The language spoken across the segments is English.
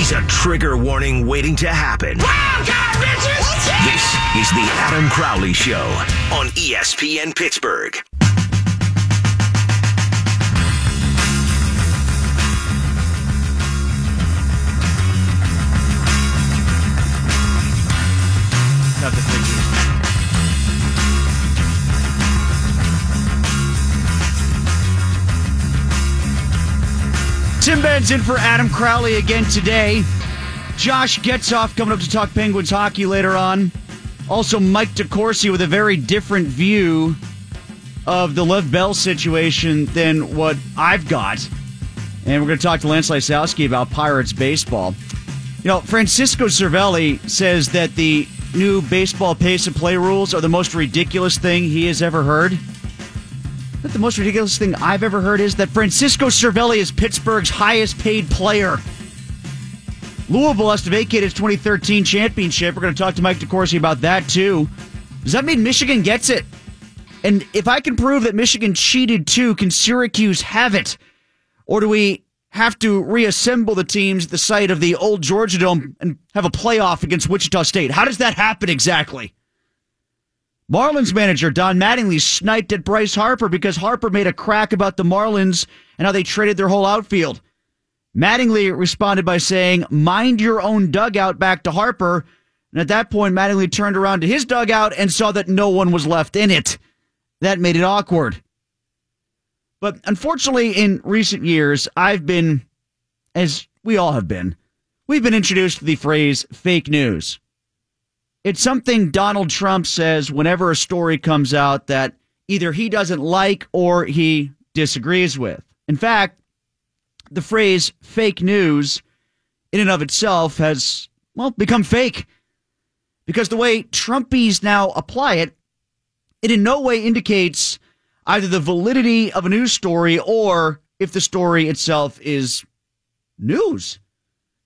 He's a trigger warning waiting to happen. This is the Adam Crowley Show on ESPN Pittsburgh. Tim Benz in for Adam Crowley again today. Josh Getzoff coming up to talk Penguins hockey later on. Also, Mike DeCourcy with a very different view of the Lev Bell situation than what I've got. And we're going to talk to Lance Lysowski about Pirates baseball. You know, Francisco Cervelli says that the new baseball pace of play rules are the most ridiculous thing he has ever heard. But the most ridiculous thing I've ever heard is that Francisco Cervelli is Pittsburgh's highest paid player. Louisville has to vacate its 2013 championship. We're going to talk to Mike DeCourcy about that too. Does that mean Michigan gets it? And if I can prove that Michigan cheated too, can Syracuse have it? Or do we have to reassemble the teams at the site of the old Georgia Dome and have a playoff against Wichita State? How does that happen exactly? Marlins manager Don Mattingly sniped at Bryce Harper because Harper made a crack about the Marlins and how they traded their whole outfield. Mattingly responded by saying, Mind your own dugout back to Harper. And at that point, Mattingly turned around to his dugout and saw that no one was left in it. That made it awkward. But unfortunately, in recent years, I've been, as we all have been, we've been introduced to the phrase fake news. It's something Donald Trump says whenever a story comes out that either he doesn't like or he disagrees with. In fact, the phrase fake news in and of itself has, well, become fake. Because the way Trumpies now apply it, it in no way indicates either the validity of a news story or if the story itself is news.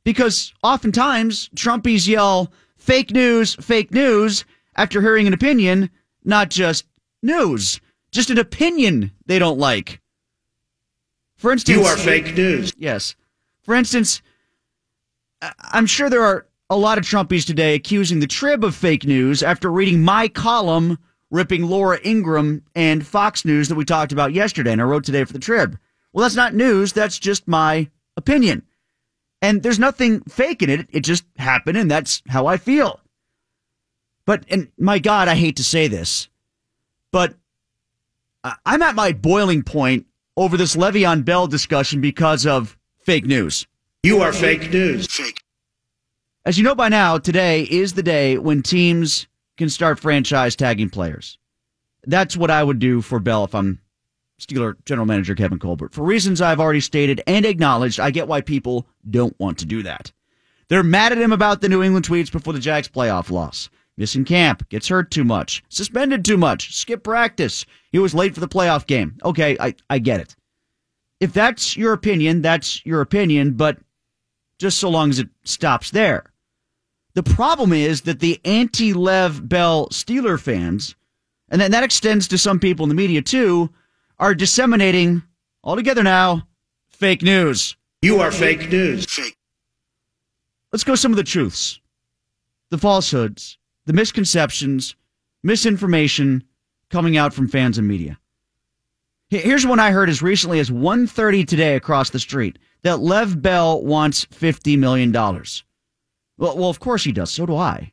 Because oftentimes Trumpies yell fake news, fake news after hearing an opinion, not just news, just an opinion they don't like. For instance, You are fake news. Yes. For instance, I'm sure there are a lot of Trumpies today accusing the Trib of fake news after reading my column ripping Laura Ingraham and Fox News that we talked about yesterday, and I wrote today for the Trib. Well, that's not news. That's just my opinion. And there's nothing fake in it. It just happened, and that's how I feel. But, and my God, I hate to say this, but I- I'm at my boiling point over this Le'Veon Bell discussion because of fake news. You are fake news. Fake. As you know by now, today is the day when teams can start franchise tagging players. That's what I would do for Bell if I'm Steeler general manager Kevin Colbert. For reasons I've already stated and acknowledged, I get why people don't want to do that. They're mad at him about the New England tweets before the Jags playoff loss. Missing camp, gets hurt too much, suspended too much, skip practice. He was late for the playoff game. Okay, I, I get it. If that's your opinion, that's your opinion, but just so long as it stops there. The problem is that the anti Lev Bell Steeler fans, and then that extends to some people in the media too, are disseminating altogether now fake news. You are fake news. Fake. Let's go some of the truths, the falsehoods, the misconceptions, misinformation coming out from fans and media. Here's one I heard as recently as 1:30 today across the street that Lev Bell wants 50 million dollars. Well, well, of course he does. So do I.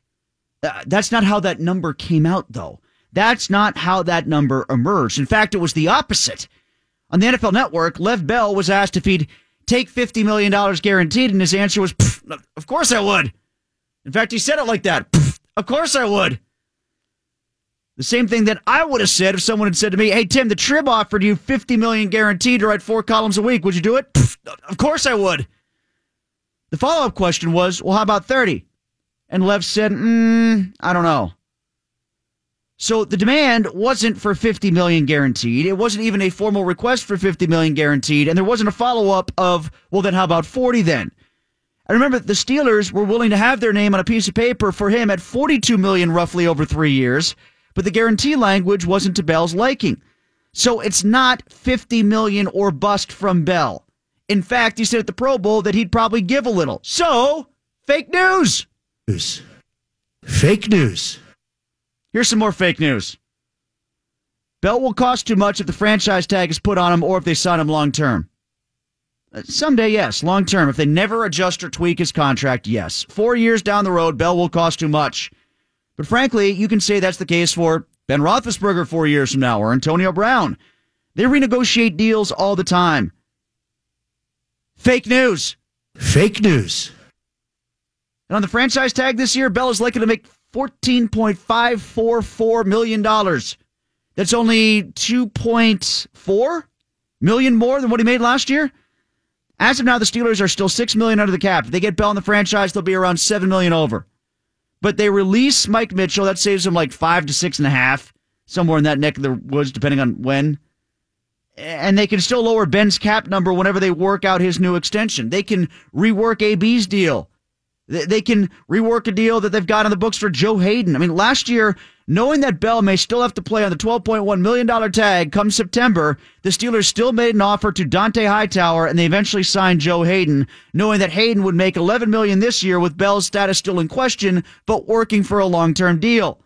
Uh, that's not how that number came out, though. That's not how that number emerged. In fact, it was the opposite. On the NFL Network, Lev Bell was asked if he'd take $50 million guaranteed, and his answer was, Of course I would. In fact, he said it like that. Of course I would. The same thing that I would have said if someone had said to me, Hey, Tim, the Trib offered you 50 million guaranteed to write four columns a week. Would you do it? Of course I would. The follow up question was, Well, how about 30? And Lev said, mm, I don't know. So the demand wasn't for 50 million guaranteed. It wasn't even a formal request for 50 million guaranteed. And there wasn't a follow up of, well, then how about 40 then? I remember the Steelers were willing to have their name on a piece of paper for him at 42 million roughly over three years, but the guarantee language wasn't to Bell's liking. So it's not 50 million or bust from Bell. In fact, he said at the Pro Bowl that he'd probably give a little. So, fake news. News. Fake news. Here's some more fake news. Bell will cost too much if the franchise tag is put on him or if they sign him long term. Uh, someday, yes. Long term. If they never adjust or tweak his contract, yes. Four years down the road, Bell will cost too much. But frankly, you can say that's the case for Ben Roethlisberger four years from now or Antonio Brown. They renegotiate deals all the time. Fake news. Fake news. And on the franchise tag this year, Bell is likely to make $14.544 million. That's only 2.4 million more than what he made last year. As of now, the Steelers are still six million under the cap. If they get Bell in the franchise, they'll be around seven million over. But they release Mike Mitchell. That saves them like five to six and a half, somewhere in that neck of the woods, depending on when. And they can still lower Ben's cap number whenever they work out his new extension. They can rework AB's deal. They can rework a deal that they've got on the books for Joe Haden. I mean, last year, knowing that Bell may still have to play on the $12.1 million tag come September, the Steelers still made an offer to Dont'a Hightower and they eventually signed Joe Haden, knowing that Haden would make 11 million this year with Bell's status still in question, but working for a long-term deal.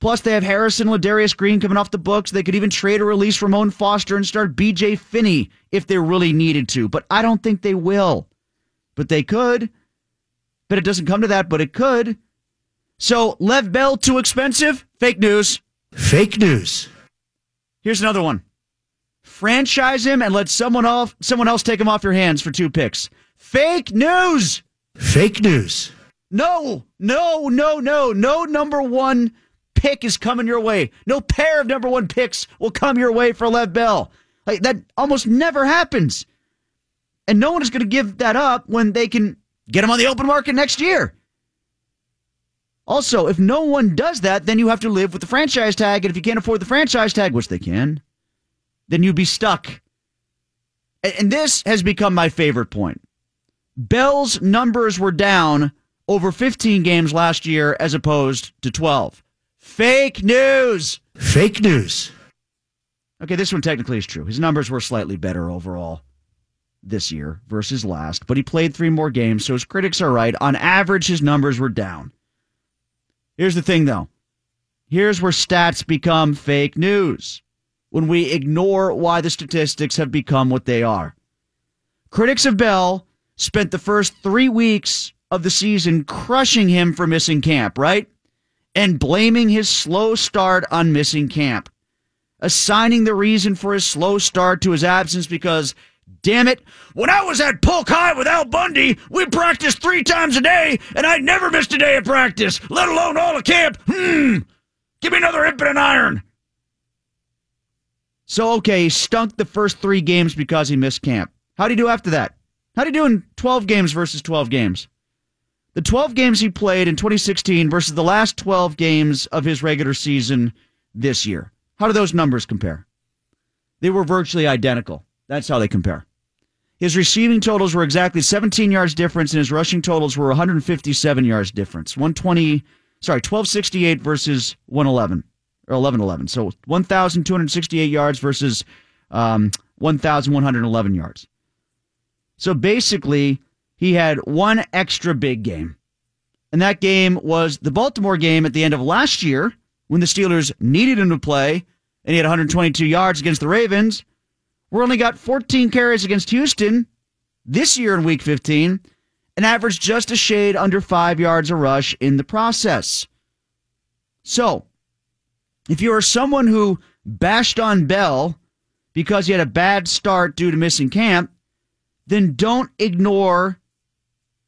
Plus, they have Harrison Ladarius Green coming off the books. They could even trade or release Ramon Foster and start BJ Finney if they really needed to, but I don't think they will. But they could. But it doesn't come to that, but it could. So, Lev Bell too expensive? Fake news. Fake news. Here's another one. Franchise him and let someone else someone else take him off your hands for two picks. Fake news. Fake news. No, no, no, no, no number one pick is coming your way. No pair of number one picks will come your way for Lev Bell. Like that almost never happens. And no one is going to give that up when they can Get them on the open market next year. Also, if no one does that, then you have to live with the franchise tag. And if you can't afford the franchise tag, which they can, then you'd be stuck. And this has become my favorite point. Bell's numbers were down over 15 games last year as opposed to 12. Fake news. Fake news. Okay, this one technically is true. His numbers were slightly better overall this year versus last, but he played three more games, so his critics are right. On average, his numbers were down. Here's the thing, though. Here's where stats become fake news when we ignore why the statistics have become what they are. Critics of Bell spent the first three weeks of the season crushing him for missing camp, right? And blaming his slow start on missing camp. Assigning the reason for his slow start to his absence because damn it. When I was at Polk High with Al Bundy, we practiced three times a day, and I never missed a day of practice, let alone all of camp. Hmm. Give me another imp and an iron. So, okay, he stunk the first three games because he missed camp. How'd he do after that? How'd he do in 12 games versus 12 games? The 12 games he played in 2016 versus the last 12 games of his regular season this year. How do those numbers compare? They were virtually identical. That's how they compare. His receiving totals were exactly 17 yards difference, and his rushing totals were 157 yards difference. 120, sorry, 1268 versus 111 or 1111. So 1,268 yards versus um, 1,111 yards. So basically, he had one extra big game. And that game was the Baltimore game at the end of last year when the Steelers needed him to play, and he had 122 yards against the Ravens. We only got 14 carries against Houston this year in week 15 and averaged just a shade under five yards a rush in the process. So, if you are someone who bashed on Bell because he had a bad start due to missing camp, then don't ignore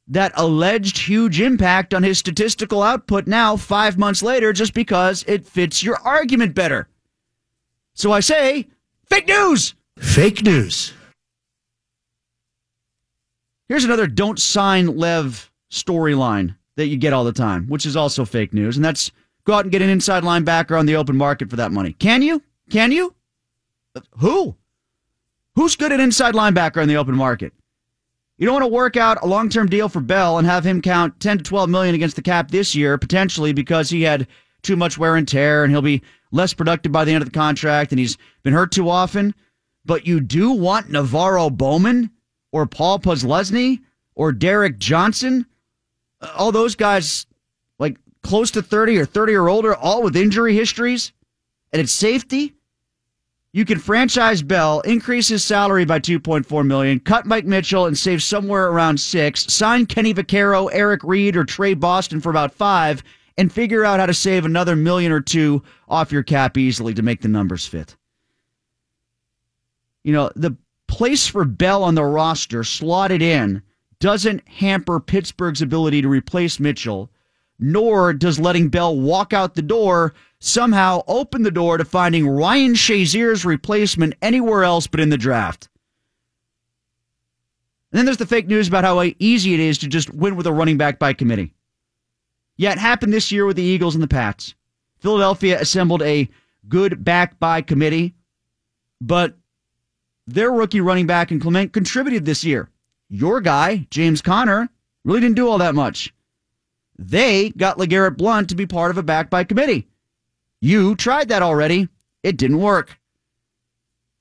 that alleged huge impact on his statistical output now, five months later, just because it fits your argument better. So I say, fake news! Fake news. Here's another don't sign Lev storyline that you get all the time, which is also fake news, and that's go out and get an inside linebacker on the open market for that money. Can you? Can you? Who? Who's good at inside linebacker on the open market? You don't want to work out a long-term deal for Bell and have him count 10 to 12 million against the cap this year potentially because he had too much wear and tear and he'll be less productive by the end of the contract and he's been hurt too often but you do want NaVorro Bowman or Paul Posluszny or Derrick Johnson. All those guys, like close to 30 or 30 or older, all with injury histories, and it's safety. You can franchise Bell, increase his salary by 2.4 million, cut Mike Mitchell and save somewhere around six, sign Kenny Vaccaro, Eric Reid or Tre Boston for about five, and figure out how to save another million or two off your cap easily to make the numbers fit. You know, the place for Bell on the roster slotted in doesn't hamper Pittsburgh's ability to replace Mitchell, nor does letting Bell walk out the door somehow open the door to finding Ryan Shazier's replacement anywhere else but in the draft. And then there's the fake news about how easy it is to just win with a running back by committee. Yeah, it happened this year with the Eagles and the Pats. Philadelphia assembled a good back by committee, but their rookie running back and Clement contributed this year. Your guy, James Conner, really didn't do all that much. They got LeGarrette Blunt to be part of a back by committee. You tried that already. It didn't work.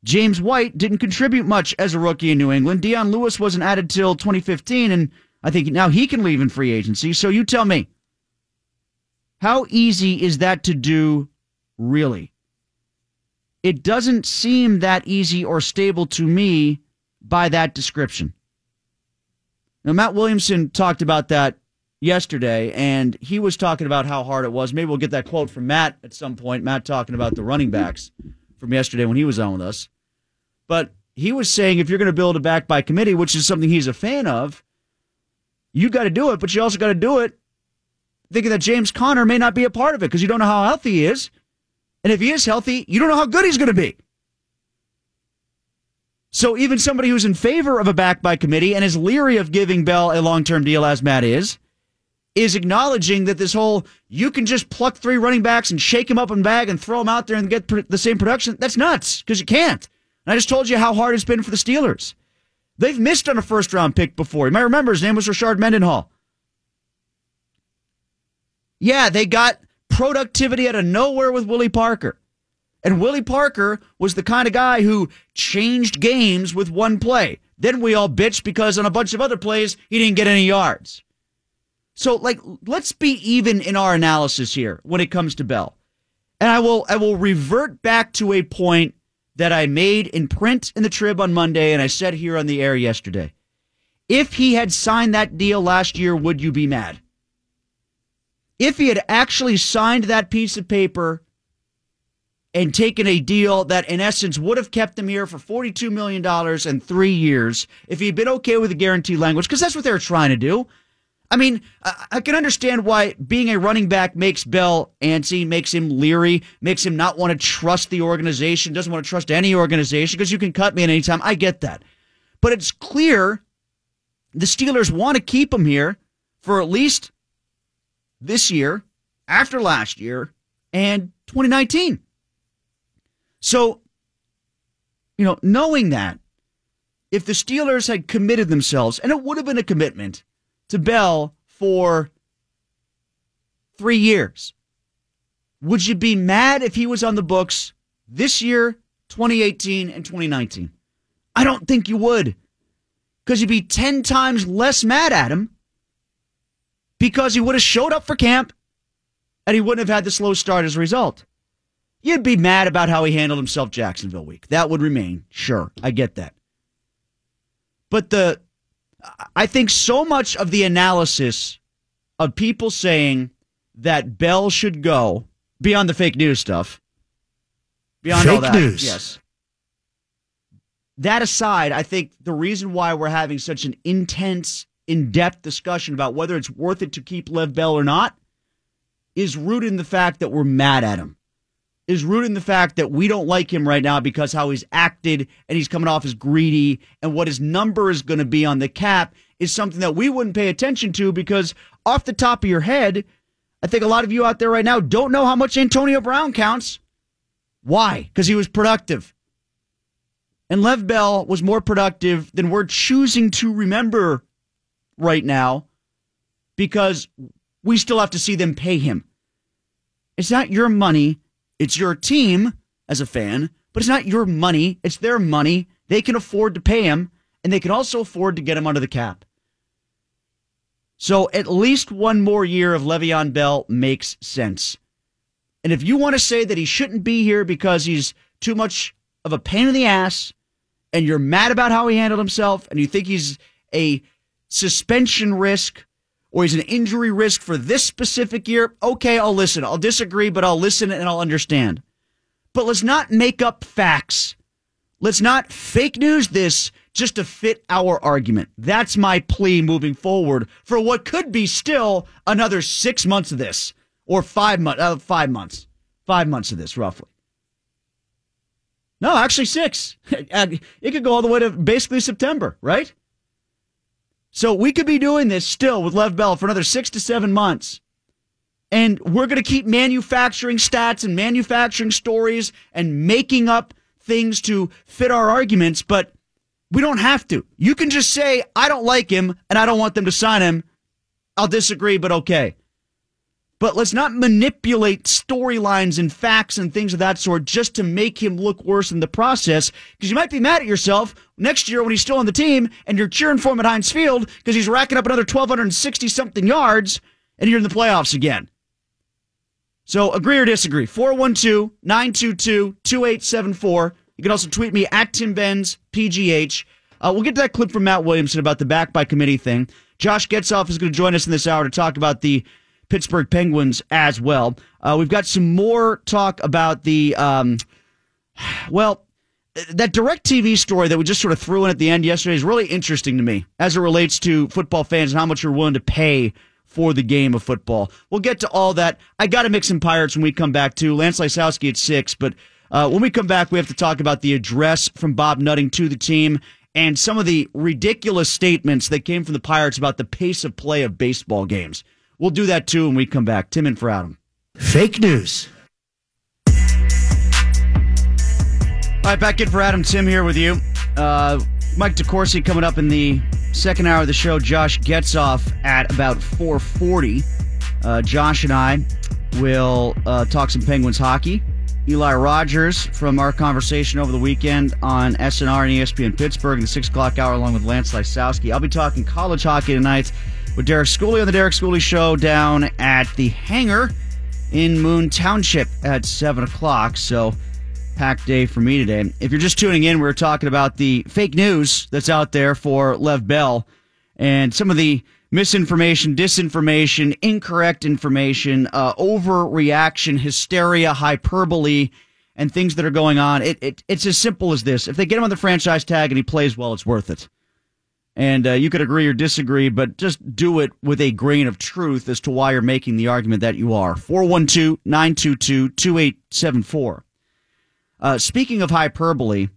James White didn't contribute much as a rookie in New England. Dion Lewis wasn't added till 2015, and I think now he can leave in free agency. So you tell me, how easy is that to do, really? It doesn't seem that easy or stable to me by that description. Now, Matt Williamson talked about that yesterday, and he was talking about how hard it was. Maybe we'll get that quote from Matt at some point. Matt talking about the running backs from yesterday when he was on with us. But he was saying if you're going to build a back by committee, which is something he's a fan of, you got to do it, but you also got to do it thinking that James Conner may not be a part of it because you don't know how healthy he is. And if he is healthy, you don't know how good he's going to be. So even somebody who's in favor of a back by committee and is leery of giving Bell a long term deal, as Matt is, is acknowledging that this whole you can just pluck three running backs and shake them up in bag and throw them out there and get the same production. That's nuts because you can't. And I just told you how hard it's been for the Steelers. They've missed on a first round pick before. You might remember his name was Rashard Mendenhall. Yeah, they got productivity out of nowhere with Willie Parker. And Willie Parker was the kind of guy who changed games with one play. Then we all bitched because on a bunch of other plays, he didn't get any yards. So, like, let's be even in our analysis here when it comes to Bell. And I will, I will revert back to a point that I made in print in the Trib on Monday, and I said here on the air yesterday. If he had signed that deal last year, would you be mad? If he had actually signed that piece of paper and taken a deal that, in essence, would have kept him here for $42 million and three years, if he'd been okay with the guarantee language, because that's what they were trying to do. I mean, I, can understand why being a running back makes Bell antsy, makes him leery, makes him not want to trust the organization, doesn't want to trust any organization because you can cut me at any time. I get that. But it's clear the Steelers want to keep him here for at least this year, after last year, and 2019. So, you know, knowing that, if the Steelers had committed themselves, and it would have been a commitment, to Bell for three years. Would you be mad if he was on the books this year, 2018, and 2019? I don't think you would. Because you'd be 10 times less mad at him because he would have showed up for camp and he wouldn't have had the slow start as a result. You'd be mad about how he handled himself Jacksonville week. That would remain. Sure, I get that. But the I think so much of the analysis of people saying that Bell should go beyond the fake news stuff, beyond fake all that, news. yes. That aside, I think the reason why we're having such an intense, in-depth discussion about whether it's worth it to keep Lev Bell or not is rooted in the fact that we're mad at him is rooted in the fact that we don't like him right now because how he's acted and he's coming off as greedy and what his number is going to be on the cap is something that we wouldn't pay attention to because off the top of your head, I think a lot of you out there right now don't know how much Antonio Brown counts. Why? Because he was productive. And Lev Bell was more productive than we're choosing to remember right now because we still have to see them pay him. It's not your money it's your team as a fan, but it's not your money. It's their money. They can afford to pay him. and they can also afford to get him under the cap. So at least one more year of Le'Veon Bell makes sense. And if you want to say that he shouldn't be here because he's too much of a pain in the ass and you're mad about how he handled himself and you think he's a suspension risk or he's an injury risk for this specific year, okay, I'll listen. I'll disagree, but I'll listen and I'll understand. But let's not make up facts. Let's not fake news this just to fit our argument. That's my plea moving forward for what could be still another six months of this or five months, uh, five months, five months of this roughly. No, actually six. It could go all the way to basically September, right? So we could be doing this still with Lev Bell for another six to seven months. And we're going to keep manufacturing stats and manufacturing stories and making up things to fit our arguments, but we don't have to. You can just say, I don't like him and I don't want them to sign him. I'll disagree, but okay. But let's not manipulate storylines and facts and things of that sort just to make him look worse in the process. Because you might be mad at yourself next year when he's still on the team and you're cheering for him at Heinz Field because he's racking up another 1,260 something yards and you're in the playoffs again. So agree or disagree. 412 922 2874. You can also tweet me at Tim Benz PGH. Uh, we'll get to that clip from Matt Williamson about the back by committee thing. Josh Getzoff is going to join us in this hour to talk about the Pittsburgh Penguins as well. Uh, we've got some more talk about the, um, well, that DirecTV story that we just sort of threw in at the end yesterday is really interesting to me as it relates to football fans and how much you're willing to pay for the game of football. We'll get to all that. I got to mix some Pirates when we come back to Lance Lysowski at six, but uh, when we come back, we have to talk about the address from Bob Nutting to the team and some of the ridiculous statements that came from the Pirates about the pace of play of baseball games. We'll do that too when we come back. Tim and for Adam. Fake news. All right, back in for Adam. Tim here with you. Uh, Mike DeCourcy coming up in the second hour of the show. Josh Getzoff at about 4:40. Uh, Josh and I will uh, talk some Penguins hockey. Eli Rogers from our conversation over the weekend on SNR and ESPN Pittsburgh in the six o'clock hour, along with Lance Lysowski. I'll be talking college hockey tonight with Derek Schooley on the Derek Schooley Show down at the hangar in Moon Township at 7 o'clock. So, packed day for me today. If you're just tuning in, we are talking about the fake news that's out there for Lev Bell and some of the misinformation, disinformation, incorrect information, uh, overreaction, hysteria, hyperbole, and things that are going on. It, it, it's as simple as this. If they get him on the franchise tag and he plays well, it's worth it. And uh, you could agree or disagree, but just do it with a grain of truth as to why you're making the argument that you are. 412 922 2874. Uh, speaking of hyperbole,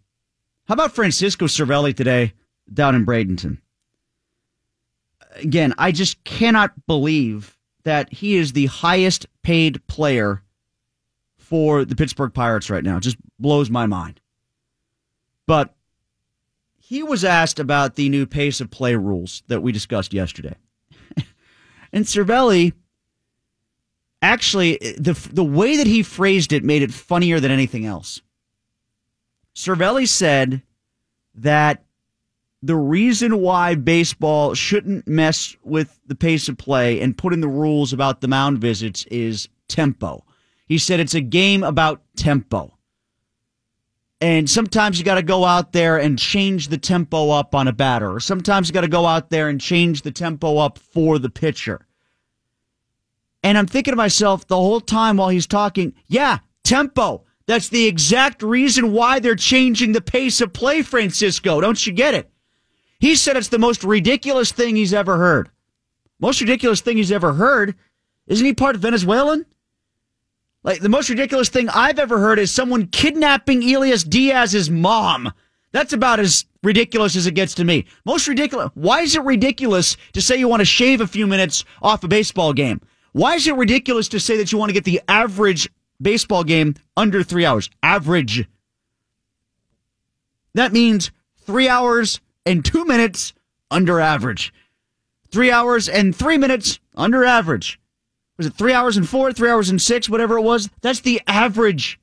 how about Francisco Cervelli today down in Bradenton? Again, I just cannot believe that he is the highest paid player for the Pittsburgh Pirates right now. It just blows my mind. But he was asked about the new pace of play rules that we discussed yesterday. and Cervelli actually the the way that he phrased it made it funnier than anything else. Cervelli said that the reason why baseball shouldn't mess with the pace of play and put in the rules about the mound visits is tempo. He said it's a game about tempo. And sometimes you got to go out there and change the tempo up on a batter. Sometimes you got to go out there and change the tempo up for the pitcher. And I'm thinking to myself the whole time while he's talking, yeah, tempo. That's the exact reason why they're changing the pace of play, Francisco. Don't you get it? He said it's the most ridiculous thing he's ever heard. Most ridiculous thing he's ever heard. Isn't he part Venezuelan? Like the most ridiculous thing I've ever heard is someone kidnapping Elias Diaz's mom. That's about as ridiculous as it gets to me. Most ridiculous. Why is it ridiculous to say you want to shave a few minutes off a baseball game? Why is it ridiculous to say that you want to get the average baseball game under three hours? Average. That means three hours and two minutes under average. Three hours and three minutes under average was it three hours and four, three hours and six, whatever it was? That's the average.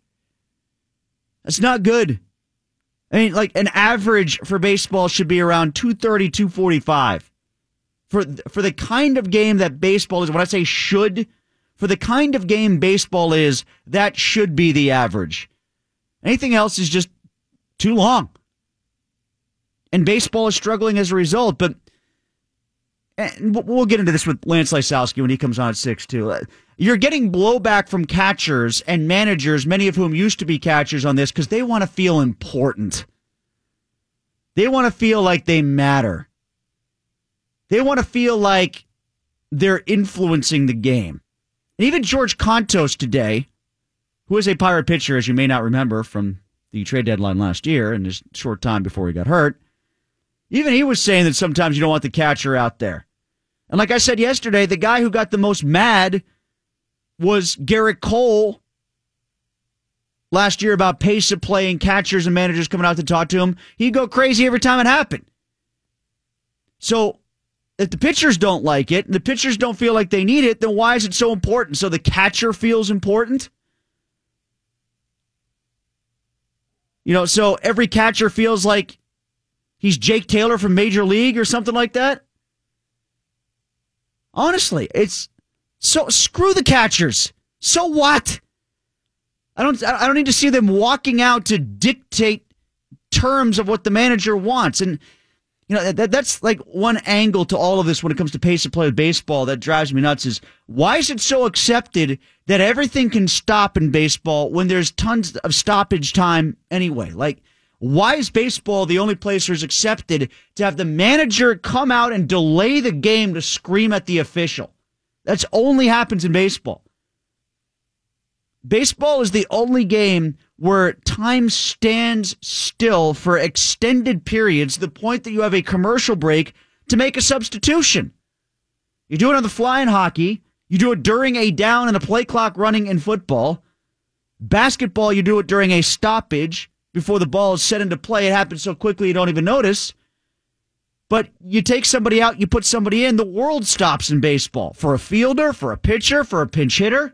That's not good. I mean, like an average for baseball should be around 230, 245. For, for the kind of game that baseball is, when I say should, for the kind of game baseball is, that should be the average. Anything else is just too long. And baseball is struggling as a result, but and we'll get into this with Lance Lysowski when he comes on at six too. Uh, you're getting blowback from catchers and managers, many of whom used to be catchers on this, because they want to feel important. They want to feel like they matter. They want to feel like they're influencing the game. And even George Kontos today, who is a pirate pitcher, as you may not remember from the trade deadline last year and his short time before he got hurt, even he was saying that sometimes you don't want the catcher out there. And like I said yesterday, the guy who got the most mad was Gerrit Cole last year about pace of play and catchers and managers coming out to talk to him. He'd go crazy every time it happened. So if the pitchers don't like it and the pitchers don't feel like they need it, then why is it so important? So the catcher feels important? You know, so every catcher feels like he's Jake Taylor from Major League or something like that? Honestly, it's so screw the catchers. So what? I don't I don't need to see them walking out to dictate terms of what the manager wants and you know that, that's like one angle to all of this when it comes to pace of play with baseball that drives me nuts is why is it so accepted that everything can stop in baseball when there's tons of stoppage time anyway like why is baseball the only place where it's accepted to have the manager come out and delay the game to scream at the official? That's only happens in baseball. Baseball is the only game where time stands still for extended periods the point that you have a commercial break to make a substitution. You do it on the fly in hockey. You do it during a down and a play clock running in football. Basketball, you do it during a stoppage before the ball is set into play. It happens so quickly you don't even notice. But you take somebody out, you put somebody in, the world stops in baseball for a fielder, for a pitcher, for a pinch hitter.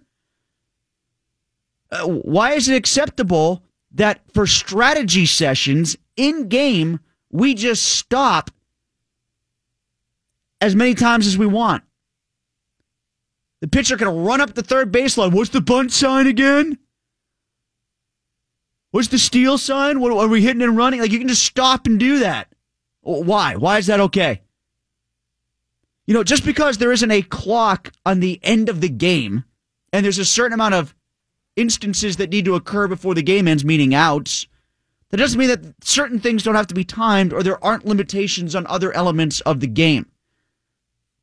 Uh, why is it acceptable that for strategy sessions in game, we just stop as many times as we want? The pitcher can run up the third baseline. What's the bunt sign again? What's the steal sign? What are we hitting and running? Like you can just stop and do that. Why? Why is that okay? You know, just because there isn't a clock on the end of the game and there's a certain amount of instances that need to occur before the game ends, meaning outs, that doesn't mean that certain things don't have to be timed or there aren't limitations on other elements of the game.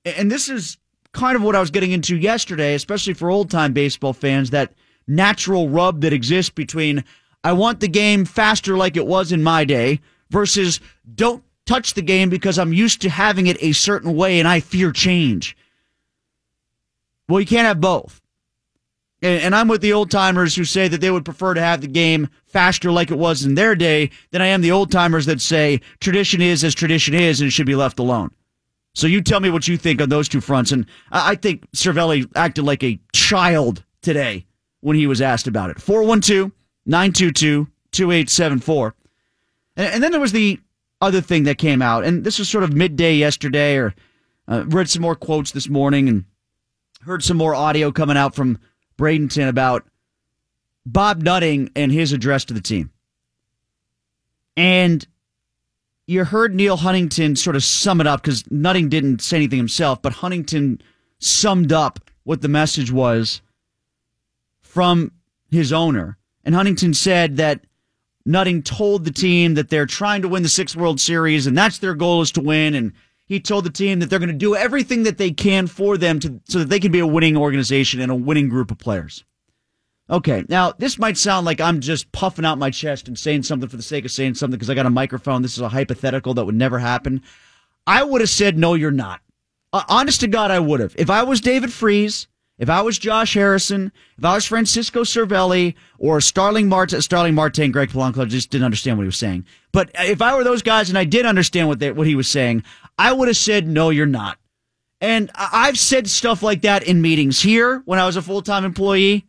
And this is kind of what I was getting into yesterday, especially for old time baseball fans, that natural rub that exists between I want the game faster like it was in my day versus don't touch the game because I'm used to having it a certain way and I fear change. Well, you can't have both. And, I'm with the old timers who say that they would prefer to have the game faster like it was in their day than I am the old timers that say tradition is as tradition is and it should be left alone. So you tell me what you think on those two fronts. And I think Cervelli acted like a child today when he was asked about it. 412- 922 2874. And then there was the other thing that came out, and this was sort of midday yesterday, or uh, read some more quotes this morning and heard some more audio coming out from Bradenton about Bob Nutting and his address to the team. And you heard Neil Huntington sort of sum it up because Nutting didn't say anything himself, but Huntington summed up what the message was from his owner. And Huntington said that Nutting told the team that they're trying to win the Six World Series and that's their goal is to win. And he told the team that they're going to do everything that they can for them to, so that they can be a winning organization and a winning group of players. Okay, now this might sound like I'm just puffing out my chest and saying something for the sake of saying something because I got a microphone. This is a hypothetical that would never happen. I would have said, no, you're not. Uh, honest to God, I would have. If I was David Freese if I was Josh Harrison, if I was Francisco Cervelli or Starling Marte, Starling Marte and Greg Polanco just didn't understand what he was saying. But if I were those guys and I did understand what they, what he was saying, I would have said, no, you're not. And I've said stuff like that in meetings here when I was a full time employee.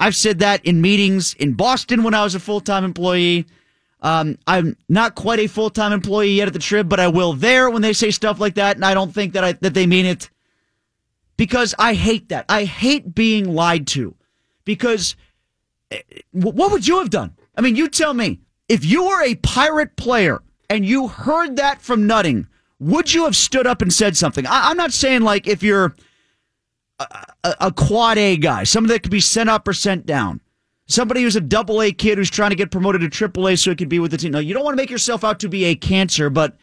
I've said that in meetings in Boston when I was a full time employee. Um, I'm not quite a full time employee yet at the Trib, but I will there when they say stuff like that, and I don't think that I, that they mean it because I hate that. I hate being lied to because eh, what would you have done? I mean, you tell me if you were a pirate player and you heard that from Nutting, would you have stood up and said something? I, am not saying like if you're a, a, a quad A guy, somebody that could be sent up or sent down somebody who's a double A kid who's trying to get promoted to triple A so he could be with the team. No, you don't want to make yourself out to be a cancer, but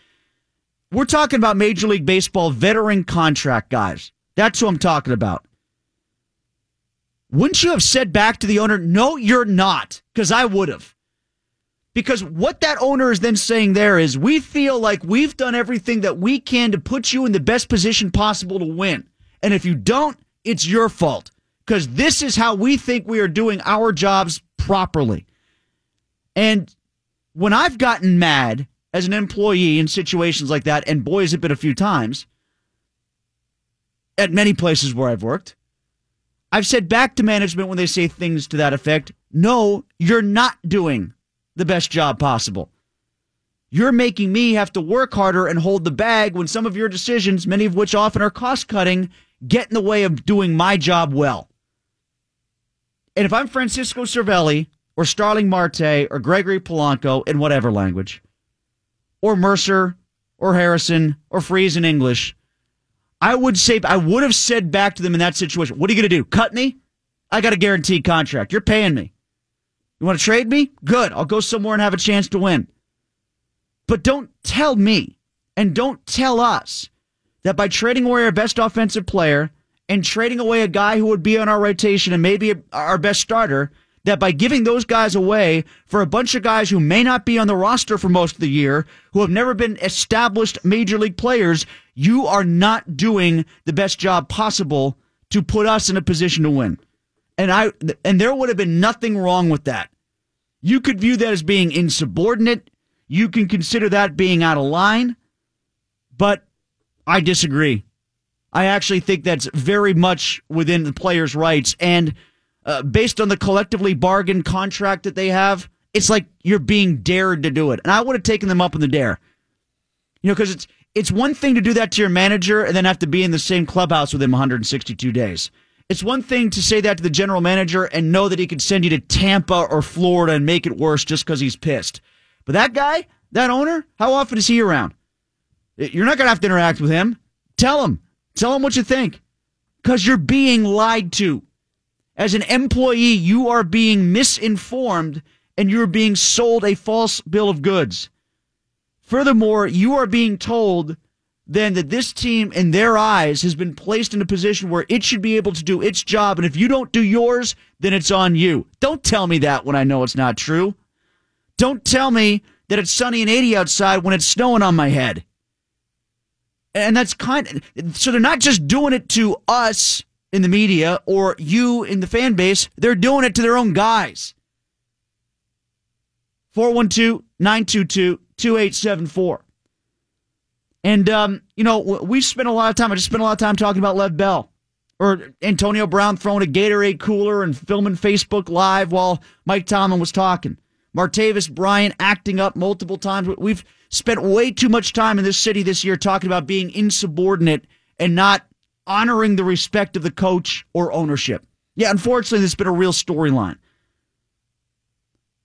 we're talking about Major League Baseball veteran contract guys. That's who I'm talking about. Wouldn't you have said back to the owner, no, you're not? Because I would have. Because what that owner is then saying there is, we feel like we've done everything that we can to put you in the best position possible to win. And if you don't, it's your fault because this is how we think we are doing our jobs properly. And when I've gotten mad as an employee in situations like that, and boy, has it been a few times at many places where I've worked, I've said back to management when they say things to that effect no, you're not doing the best job possible. You're making me have to work harder and hold the bag when some of your decisions, many of which often are cost cutting, get in the way of doing my job well. And if I'm Francisco Cervelli or Starling Marte or Gregory Polanco in whatever language, or Mercer or Harrison or Freese in English, I would say I would have said back to them in that situation, "What are you going to do? Cut me? I got a guaranteed contract. You're paying me. You want to trade me? Good. I'll go somewhere and have a chance to win." But don't tell me and don't tell us that by trading away our best offensive player and trading away a guy who would be on our rotation and maybe our best starter, that by giving those guys away for a bunch of guys who may not be on the roster for most of the year, who have never been established major league players, you are not doing the best job possible to put us in a position to win. And I and there would have been nothing wrong with that. You could view that as being insubordinate. You can consider that being out of line. But I disagree. I actually think that's very much within the players' rights. And uh, based on the collectively bargained contract that they have, it's like you're being dared to do it. And I would have taken them up on the dare. You know, because it's it's one thing to do that to your manager and then have to be in the same clubhouse with him 162 days. It's one thing to say that to the general manager and know that he could send you to Tampa or Florida and make it worse just because he's pissed. But that guy, that owner, how often is he around? You're not going to have to interact with him. Tell him, Tell him what you think. Because you're being lied to. As an employee, you are being misinformed and you're being sold a false bill of goods. Furthermore, you are being told then that this team, in their eyes, has been placed in a position where it should be able to do its job. And if you don't do yours, then it's on you. Don't tell me that when I know it's not true. Don't tell me that it's sunny and 80 outside when it's snowing on my head. And that's kind of, so they're not just doing it to us in the media or you in the fan base, they're doing it to their own guys. 412 922 2874. And, um, you know, we've spent a lot of time, I just spent a lot of time talking about Lev Bell or Antonio Brown throwing a Gatorade cooler and filming Facebook Live while Mike Tomlin was talking. Martavis Bryant acting up multiple times. We've spent way too much time in this city this year talking about being insubordinate and not honoring the respect of the coach or ownership. Yeah, unfortunately, this has been a real storyline.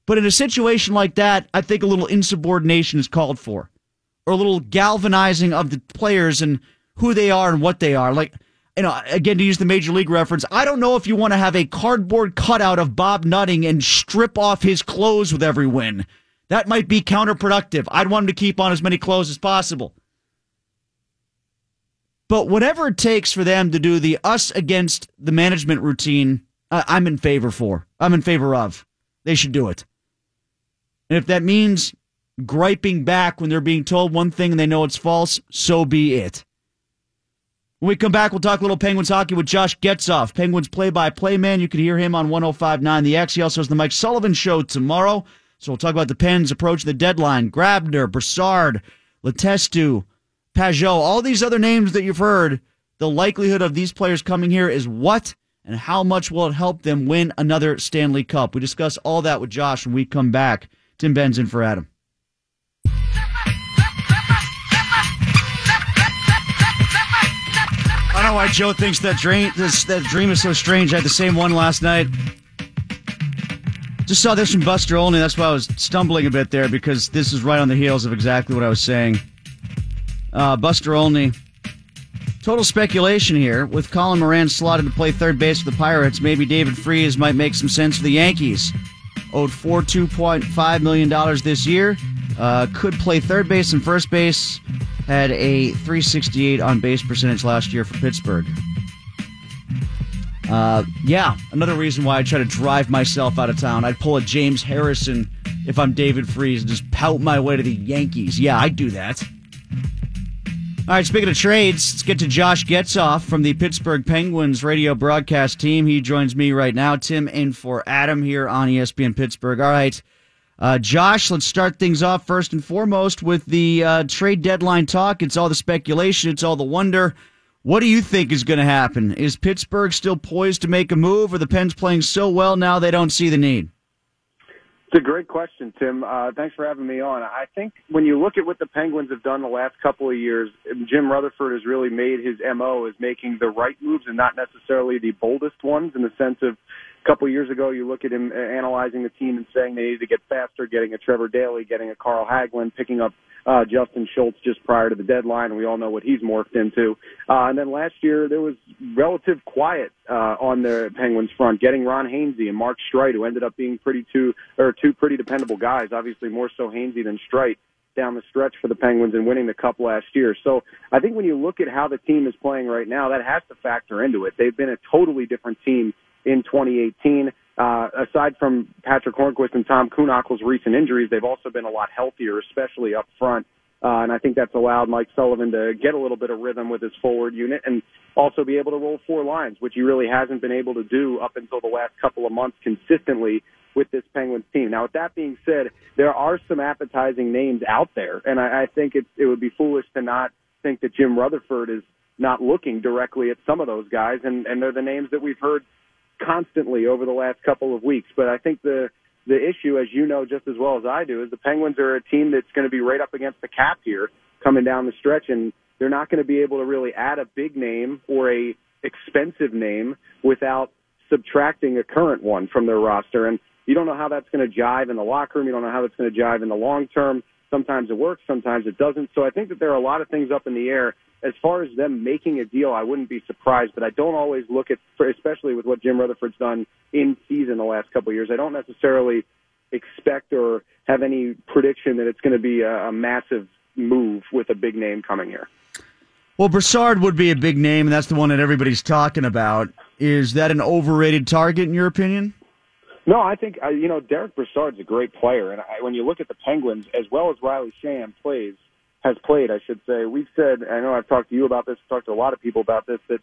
But in a situation like that, I think a little insubordination is called for, or a little galvanizing of the players and who they are and what they are. Like, you know, again, to use the major league reference, I don't know if you want to have a cardboard cutout of Bob Nutting and strip off his clothes with every win. That might be counterproductive. I'd want him to keep on as many clothes as possible. But whatever it takes for them to do the us against the management routine, I'm in favor for. I'm in favor of. They should do it. And if that means griping back when they're being told one thing and they know it's false, so be it. When we come back, we'll talk a little Penguins hockey with Josh Getzoff, Penguins play-by-play man. You can hear him on 105.9 The X. He also has the Mike Sullivan Show tomorrow. So we'll talk about the Pens approach the deadline. Grabner, Brassard, Letestu, Pageau, all these other names that you've heard. The likelihood of these players coming here is what and how much will it help them win another Stanley Cup? We discuss all that with Josh when we come back. Tim Benz in for Adam. I don't know why Joe thinks that dream, this, that dream is so strange. I had the same one last night. Just saw this from Buster Olney. That's why I was stumbling a bit there because this is right on the heels of exactly what I was saying. Uh, Buster Olney. Total speculation here. With Colin Moran slotted to play third base for the Pirates, maybe David Freese might make some sense for the Yankees. Owed $42.5 million this year. Uh, could play third base and first base. Had a 368 on base percentage last year for Pittsburgh. Uh, yeah, another reason why I try to drive myself out of town. I'd pull a James Harrison if I'm David Freese and just pout my way to the Yankees. Yeah, I'd do that. All right, speaking of trades, let's get to Josh Getzoff from the Pittsburgh Penguins radio broadcast team. He joins me right now. Tim in for Adam here on ESPN Pittsburgh. All right, uh, Josh, let's start things off first and foremost with the uh, trade deadline talk. It's all the speculation, it's all the wonder. What do you think is going to happen? Is Pittsburgh still poised to make a move, or the Pens playing so well now they don't see the need? It's a great question, Tim. Uh, thanks for having me on. I think when you look at what the Penguins have done the last couple of years, Jim Rutherford has really made his MO as making the right moves and not necessarily the boldest ones in the sense of a couple of years ago, you look at him analyzing the team and saying they needed to get faster, getting a Trevor Daley, getting a Carl Hagelin, picking up uh, Justin Schultz just prior to the deadline, we all know what he's morphed into. Uh, and then last year, there was relative quiet uh, on the Penguins front, getting Ron Hainsey and Mark Streit, who ended up being pretty two or two pretty dependable guys. Obviously, more so Hainsey than Streit down the stretch for the Penguins and winning the cup last year. So I think when you look at how the team is playing right now, that has to factor into it. They've been a totally different team in 2018. Uh, aside from Patric Hornqvist and Tom Kuhnhackl's recent injuries, they've also been a lot healthier, especially up front. Uh, and I think that's allowed Mike Sullivan to get a little bit of rhythm with his forward unit and also be able to roll four lines, which he really hasn't been able to do up until the last couple of months consistently with this Penguins team. Now, with that being said, there are some appetizing names out there, and I, I think it, it would be foolish to not think that Jim Rutherford is not looking directly at some of those guys, and, and they're the names that we've heard constantly over the last couple of weeks. But I think the the issue, as you know just as well as I do, is the Penguins are a team that's going to be right up against the cap here coming down the stretch, and they're not going to be able to really add a big name or a expensive name without subtracting a current one from their roster. And you don't know how that's going to jive in the locker room. You don't know how that's going to jive in the long term. Sometimes it works, sometimes it doesn't. So I think that there are a lot of things up in the air as far as them making a deal, I wouldn't be surprised, but I don't always look at, especially with what Jim Rutherford's done in season the last couple of years. I don't necessarily expect or have any prediction that it's going to be a, a massive move with a big name coming here. Well, Brassard would be a big name, and that's the one that everybody's talking about. Is that an overrated target in your opinion? No, I think uh, you know Derek Brassard's a great player, and I, when you look at the Penguins as well as Riley Sheahan plays, has played, I should say. We've said, I know I've talked to you about this, talked to a lot of people about this, that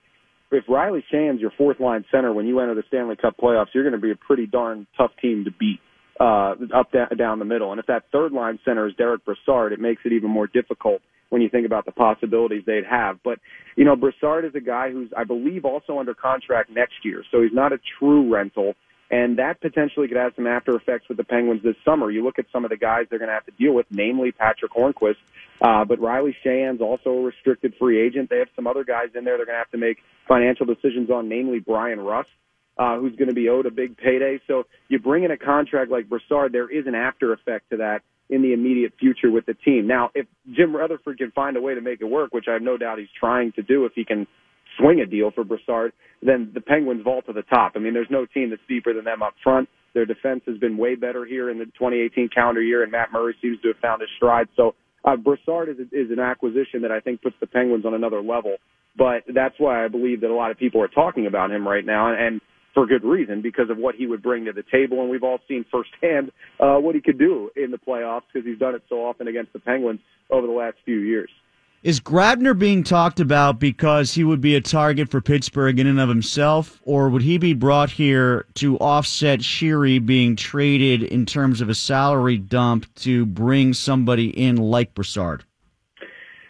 if Riley Sheahan's your fourth line center when you enter the Stanley Cup playoffs, you're going to be a pretty darn tough team to beat uh, up da- down the middle. And if that third line center is Derek Brassard, it makes it even more difficult when you think about the possibilities they'd have. But, you know, Brassard is a guy who's, I believe, also under contract next year. So he's not a true rental and that potentially could have some after effects with the Penguins this summer. You look at some of the guys they're going to have to deal with, namely Patric Hornqvist, uh, but Riley Sheahan's also a restricted free agent. They have some other guys in there they're going to have to make financial decisions on, namely Bryan Rust. Uh, who's going to be owed a big payday. So you bring in a contract like Brassard, there is an after effect to that in the immediate future with the team. Now, if Jim Rutherford can find a way to make it work, which I have no doubt he's trying to do if he can swing a deal for Brassard, then the Penguins vault to the top. I mean, there's no team that's deeper than them up front. Their defense has been way better here in the 2018 calendar year, and Matt Murray seems to have found his stride. So uh, Brassard is, is an acquisition that I think puts the Penguins on another level. But that's why I believe that a lot of people are talking about him right now, and, and for good reason because of what he would bring to the table. And we've all seen firsthand uh, what he could do in the playoffs because he's done it so often against the Penguins over the last few years. Is Grabner being talked about because he would be a target for Pittsburgh in and of himself, or would he be brought here to offset Sheary being traded in terms of a salary dump to bring somebody in like Brassard?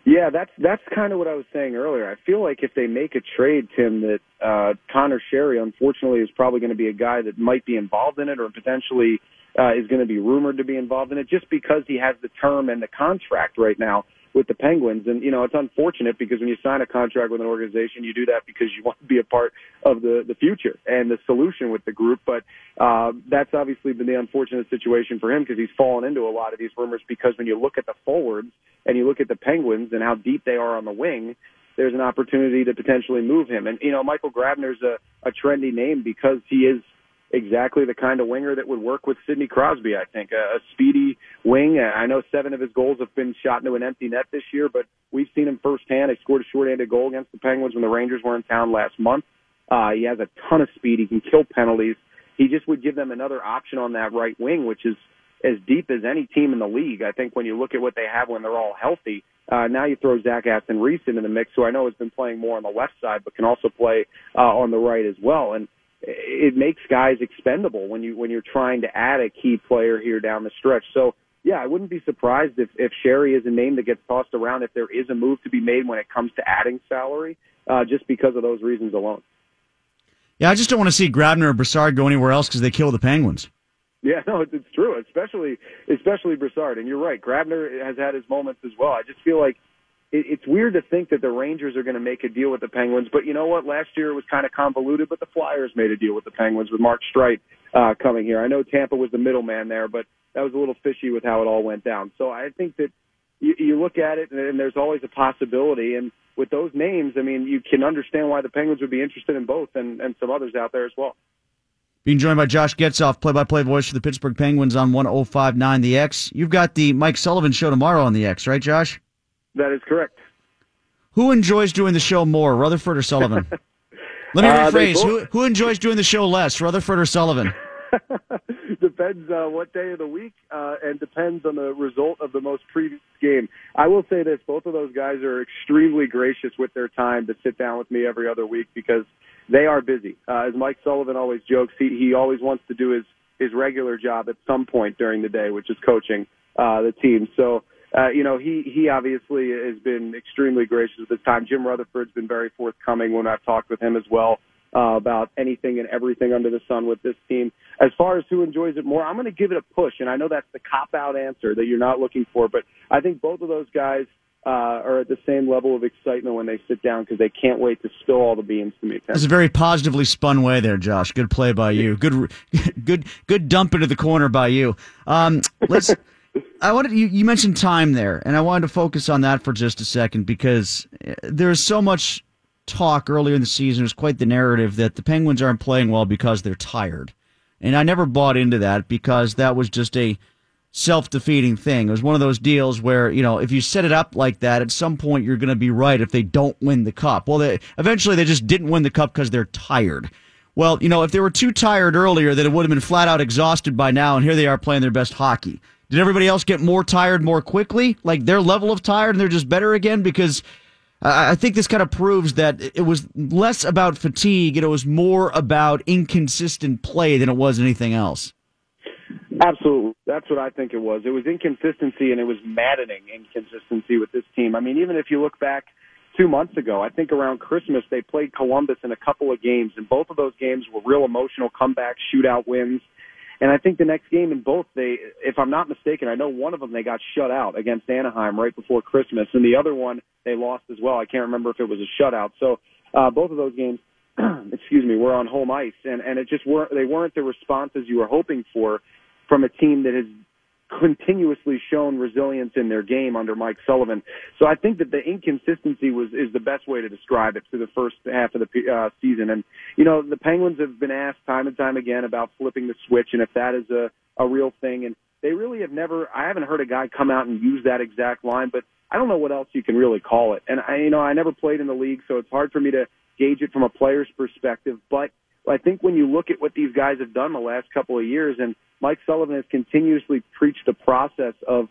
Yeah, that's that's kind of what I was saying earlier. I feel like if they make a trade, Tim, that uh, Conor Sheary, unfortunately, is probably going to be a guy that might be involved in it, or potentially uh, is going to be rumored to be involved in it, just because he has the term and the contract right now with the Penguins. And, you know, it's unfortunate because when you sign a contract with an organization, you do that because you want to be a part of the, the future and the solution with the group. But uh, that's obviously been the unfortunate situation for him because he's fallen into a lot of these rumors because when you look at the forwards and you look at the Penguins and how deep they are on the wing, there's an opportunity to potentially move him. And, you know, Michael Grabner's a, a trendy name because he is – exactly the kind of winger that would work with Sidney Crosby. I think a, a speedy wing. I know seven of his goals have been shot into an empty net this year, but we've seen him firsthand. He scored a short-handed goal against the Penguins when the Rangers were in town last month. Uh, he has a ton of speed. He can kill penalties. He just would give them another option on that right wing, which is as deep as any team in the league. I think when you look at what they have when they're all healthy, uh, now you throw Zach Aston Reese into the mix, who I know has been playing more on the left side, but can also play uh, on the right as well. And it makes guys expendable when you when you're trying to add a key player here down the stretch. So yeah, I wouldn't be surprised if if Sheary is a name that gets tossed around if there is a move to be made when it comes to adding salary, uh, just because of those reasons alone. Yeah, I just don't want to see Grabner or Brassard go anywhere else because they kill the Penguins. Yeah, no, it's, it's true, especially especially Brassard, and you're right. Grabner has had his moments as well. I just feel like it, it's weird to think that the Rangers are going to make a deal with the Penguins, but you know what? Last year it was kind of convoluted, but the Flyers made a deal with the Penguins with Mark Streit uh, coming here. I know Tampa was the middleman there, but that was a little fishy with how it all went down. So I think that you, you look at it, and, and there's always a possibility. And with those names, I mean, you can understand why the Penguins would be interested in both, and, and some others out there as well. Being joined by Josh Getzoff, play-by-play voice for the Pittsburgh Penguins on 105.9 The X. You've got the Mike Sullivan show tomorrow on The X, right, Josh? That is correct. Who enjoys doing the show more, Rutherford or Sullivan? Let me uh, rephrase. Who, who enjoys doing the show less, Rutherford or Sullivan? depends uh, what day of the week, uh, and depends on the result of the most previous game. I will say this: both of those guys are extremely gracious with their time to sit down with me every other week because they are busy. Uh, as Mike Sullivan always jokes, he he always wants to do his his regular job at some point during the day, which is coaching uh, the team. So uh, you know, he he obviously has been extremely gracious with his time. Jim Rutherford's been very forthcoming when I've talked with him as well uh, about anything and everything under the sun with this team. As far as who enjoys it more, I'm going to give it a push, and I know that's the cop out answer that you're not looking for, but I think both of those guys. Uh, are at the same level of excitement when they sit down because they can't wait to spill all the beans to me. It's a very positively spun way there, Josh. Good play by you. Good, good, good dump into the corner by you. Um, let's I wanted you, you mentioned time there, and I wanted to focus on that for just a second because uh, there's so much talk earlier in the season. It was quite the narrative that the Penguins aren't playing well because they're tired, and I never bought into that because that was just a self-defeating thing. It was one of those deals where you know if you set it up like that, at some point you're going to be right if they don't win the cup. Well, they, eventually they just didn't win the cup because they're tired. Well, you know, if they were too tired earlier, then it would have been flat out exhausted by now, and here they are playing their best hockey. Did everybody else get more tired more quickly? Like their level of tired and they're just better again? Because I think this kind of proves that it was less about fatigue and it was more about inconsistent play than it was anything else. Absolutely. That's what I think it was. It was inconsistency and it was maddening inconsistency with this team. I mean, even if you look back two months ago, I think around Christmas, they played Columbus in a couple of games, and both of those games were real emotional comeback shootout wins. And I think the next game in both they, if I'm not mistaken, I know one of them they got shut out against Anaheim right before Christmas, and the other one they lost as well. I can't remember if it was a shutout. So uh, both of those games, excuse me, were on home ice, and and it just weren't they weren't the responses you were hoping for from a team that has continuously shown resilience in their game under Mike Sullivan. So I think that the inconsistency was is the best way to describe it through the first half of the uh, season. And you know, the Penguins have been asked time and time again about flipping the switch and if that is a a real thing. And they really have never. I haven't heard a guy come out and use that exact line, but I don't know what else you can really call it. And I, you know, I never played in the league, so it's hard for me to gauge it from a player's perspective. But I think when you look at what these guys have done the last couple of years, and Mike Sullivan has continuously preached the process of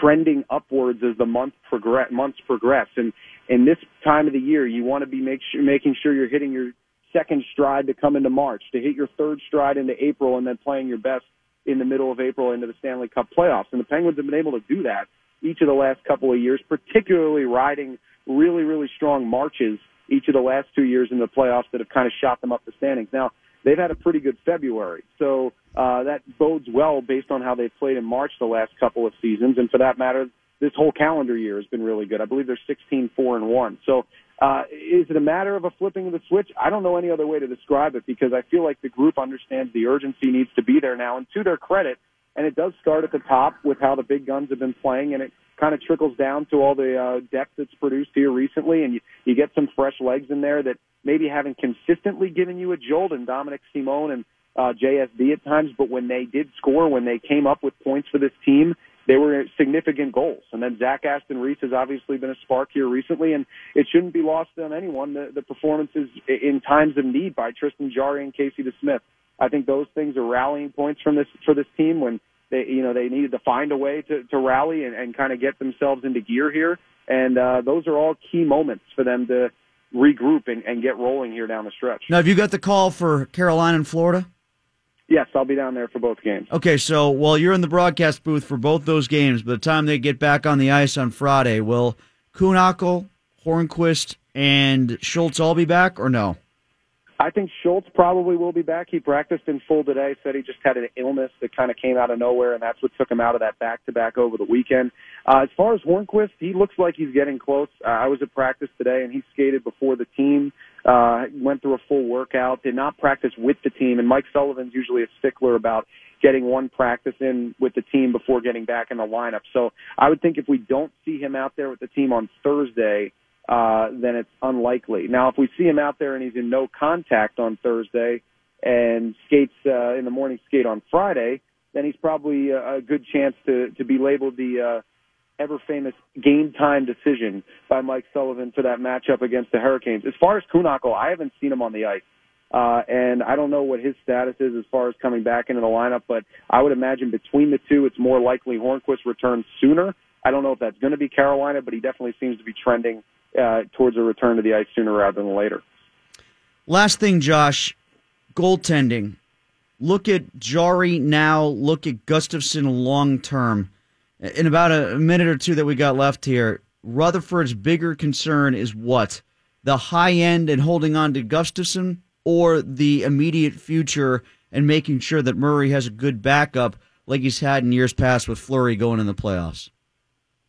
trending upwards as the month progress, months progress. And in this time of the year, you want to be make sure, making sure you're hitting your second stride to come into March, to hit your third stride into April, and then playing your best in the middle of April into the Stanley Cup playoffs. And the Penguins have been able to do that each of the last couple of years, particularly riding really, really strong marches each of the last two years in the playoffs that have kind of shot them up the standings. Now, they've had a pretty good February, so uh, that bodes well based on how they've played in March the last couple of seasons, and for that matter, this whole calendar year has been really good. I believe they're 16 4 and 1. So, uh, is it a matter of a flipping of the switch? I don't know any other way to describe it because I feel like the group understands the urgency needs to be there now. And to their credit, and it does start at the top with how the big guns have been playing, and it kind of trickles down to all the uh, depth that's produced here recently, and you, you get some fresh legs in there that maybe haven't consistently given you a jolt, and Dominik Simon and uh, JSD at times, but when they did score, when they came up with points for this team, they were significant goals. And then Zach Aston Reese has obviously been a spark here recently, and it shouldn't be lost on anyone the, the performances in times of need by Tristan Jarry and Casey DeSmith. I think those things are rallying points from this for this team when they you know they needed to find a way to, to rally and, and kind of get themselves into gear here. And uh, those are all key moments for them to regroup and, and get rolling here down the stretch. Now, have you got the call for Carolina and Florida? Yes, I'll be down there for both games. Okay, so while you're in the broadcast booth for both those games, by the time they get back on the ice on Friday, will Kühnhackl, Hornqvist, and Schultz all be back or no? I think Schultz probably will be back. He practiced in full today. Said he just had an illness that kind of came out of nowhere, and that's what took him out of that back-to-back over the weekend. Uh, as far as Hornqvist, he looks like he's getting close. Uh, I was at practice today, and he skated before the team. Uh, went through a full workout. Did not practice with the team, and Mike Sullivan's usually a stickler about getting one practice in with the team before getting back in the lineup. So I would think if we don't see him out there with the team on Thursday uh, then it's unlikely. Now, if we see him out there and he's in no contact on Thursday and skates uh, in the morning skate on Friday, then he's probably a, a good chance to to be labeled the uh, ever famous game time decision by Mike Sullivan for that matchup against the Hurricanes. As far as Kühnhackl, I haven't seen him on the ice. Uh, and I don't know what his status is as far as coming back into the lineup, but I would imagine between the two, it's more likely Hornqvist returns sooner. I don't know if that's going to be Carolina, but he definitely seems to be trending uh, towards a return to the ice sooner rather than later. Last thing, Josh, goaltending. Look at Jarry now. Look at Gustavsson long term. In about a minute or two that we got left here, Rutherford's bigger concern is what? The high end and holding on to Gustavsson or the immediate future and making sure that Murray has a good backup like he's had in years past with Fleury going in the playoffs?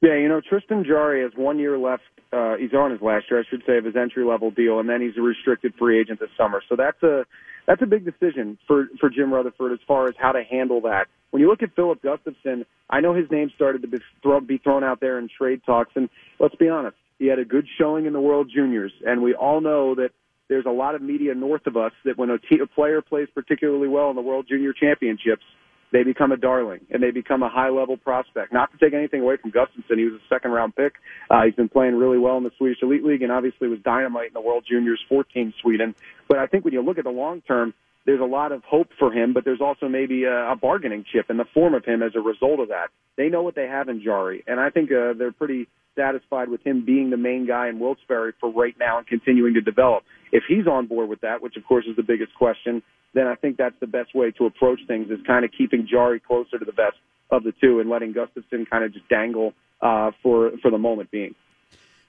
Yeah, you know, Tristan Jarry has one year left uh, he's on his last year, I should say, of his entry level deal, and then he's a restricted free agent this summer. So that's a that's a big decision for for Jim Rutherford as far as how to handle that. When you look at Filip Gustavsson, I know his name started to be, throw, be thrown out there in trade talks, and let's be honest, he had a good showing in the World Juniors, and we all know that there's a lot of media north of us that when a, t- a player plays particularly well in the World Junior Championships, they become a darling and they become a high level prospect. Not to take anything away from Gustavsson, he was a second round pick. Uh, he's been playing really well in the Swedish Elite League and obviously was dynamite in the World Juniors 14 Sweden. But I think when you look at the long term, there's a lot of hope for him, but there's also maybe a, a bargaining chip in the form of him as a result of that. They know what they have in Jarry, and I think uh, they're pretty satisfied with him being the main guy in Wilkes-Barre for right now and continuing to develop. If he's on board with that, which of course is the biggest question, then I think that's the best way to approach things is kind of keeping Jarry closer to the best of the two and letting Gustavsson kind of just dangle uh, for for the moment being.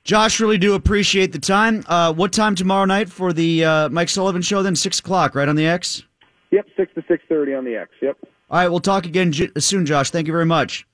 Josh, really do appreciate the time. Uh, what time tomorrow night for the uh, Mike Sullivan show? Then six o'clock, right on the X. Yep, six to six thirty on the X. Yep. All right, we'll talk again soon, Josh. Thank you very much.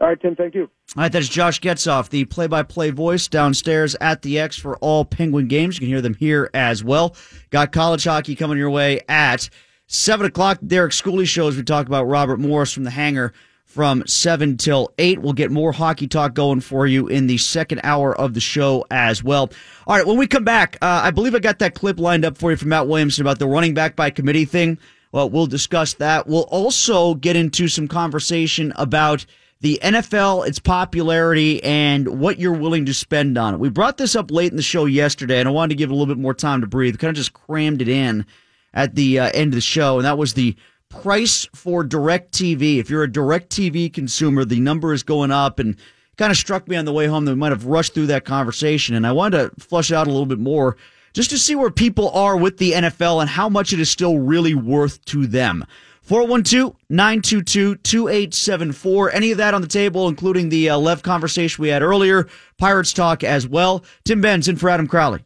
All right, Tim. Thank you. All right, that's Josh Getzoff, the play-by-play voice downstairs at the X for all Penguin games. You can hear them here as well. Got college hockey coming your way at seven o'clock. Derek Schooley shows. We talk about Robert Morris from the hangar from 7 till 8. We'll get more hockey talk going for you in the second hour of the show as well. All right, when we come back, uh, I believe I got that clip lined up for you from Matt Williamson about the running back by committee thing. Well, we'll discuss that. We'll also get into some conversation about the NFL, its popularity, and what you're willing to spend on it. We brought this up late in the show yesterday, and I wanted to give it a little bit more time to breathe. Kind of just crammed it in at the uh, end of the show, and that was the price for DirecTV. If you're a DirecTV consumer, the number is going up, and kind of struck me on the way home that we might have rushed through that conversation, and I wanted to flush out a little bit more just to see where people are with the NFL and how much it is still really worth to them. 412 922 2874. Any of that on the table, including the uh, Lev conversation we had earlier, Pirates talk as well. Tim Benz in for Adam Crowley.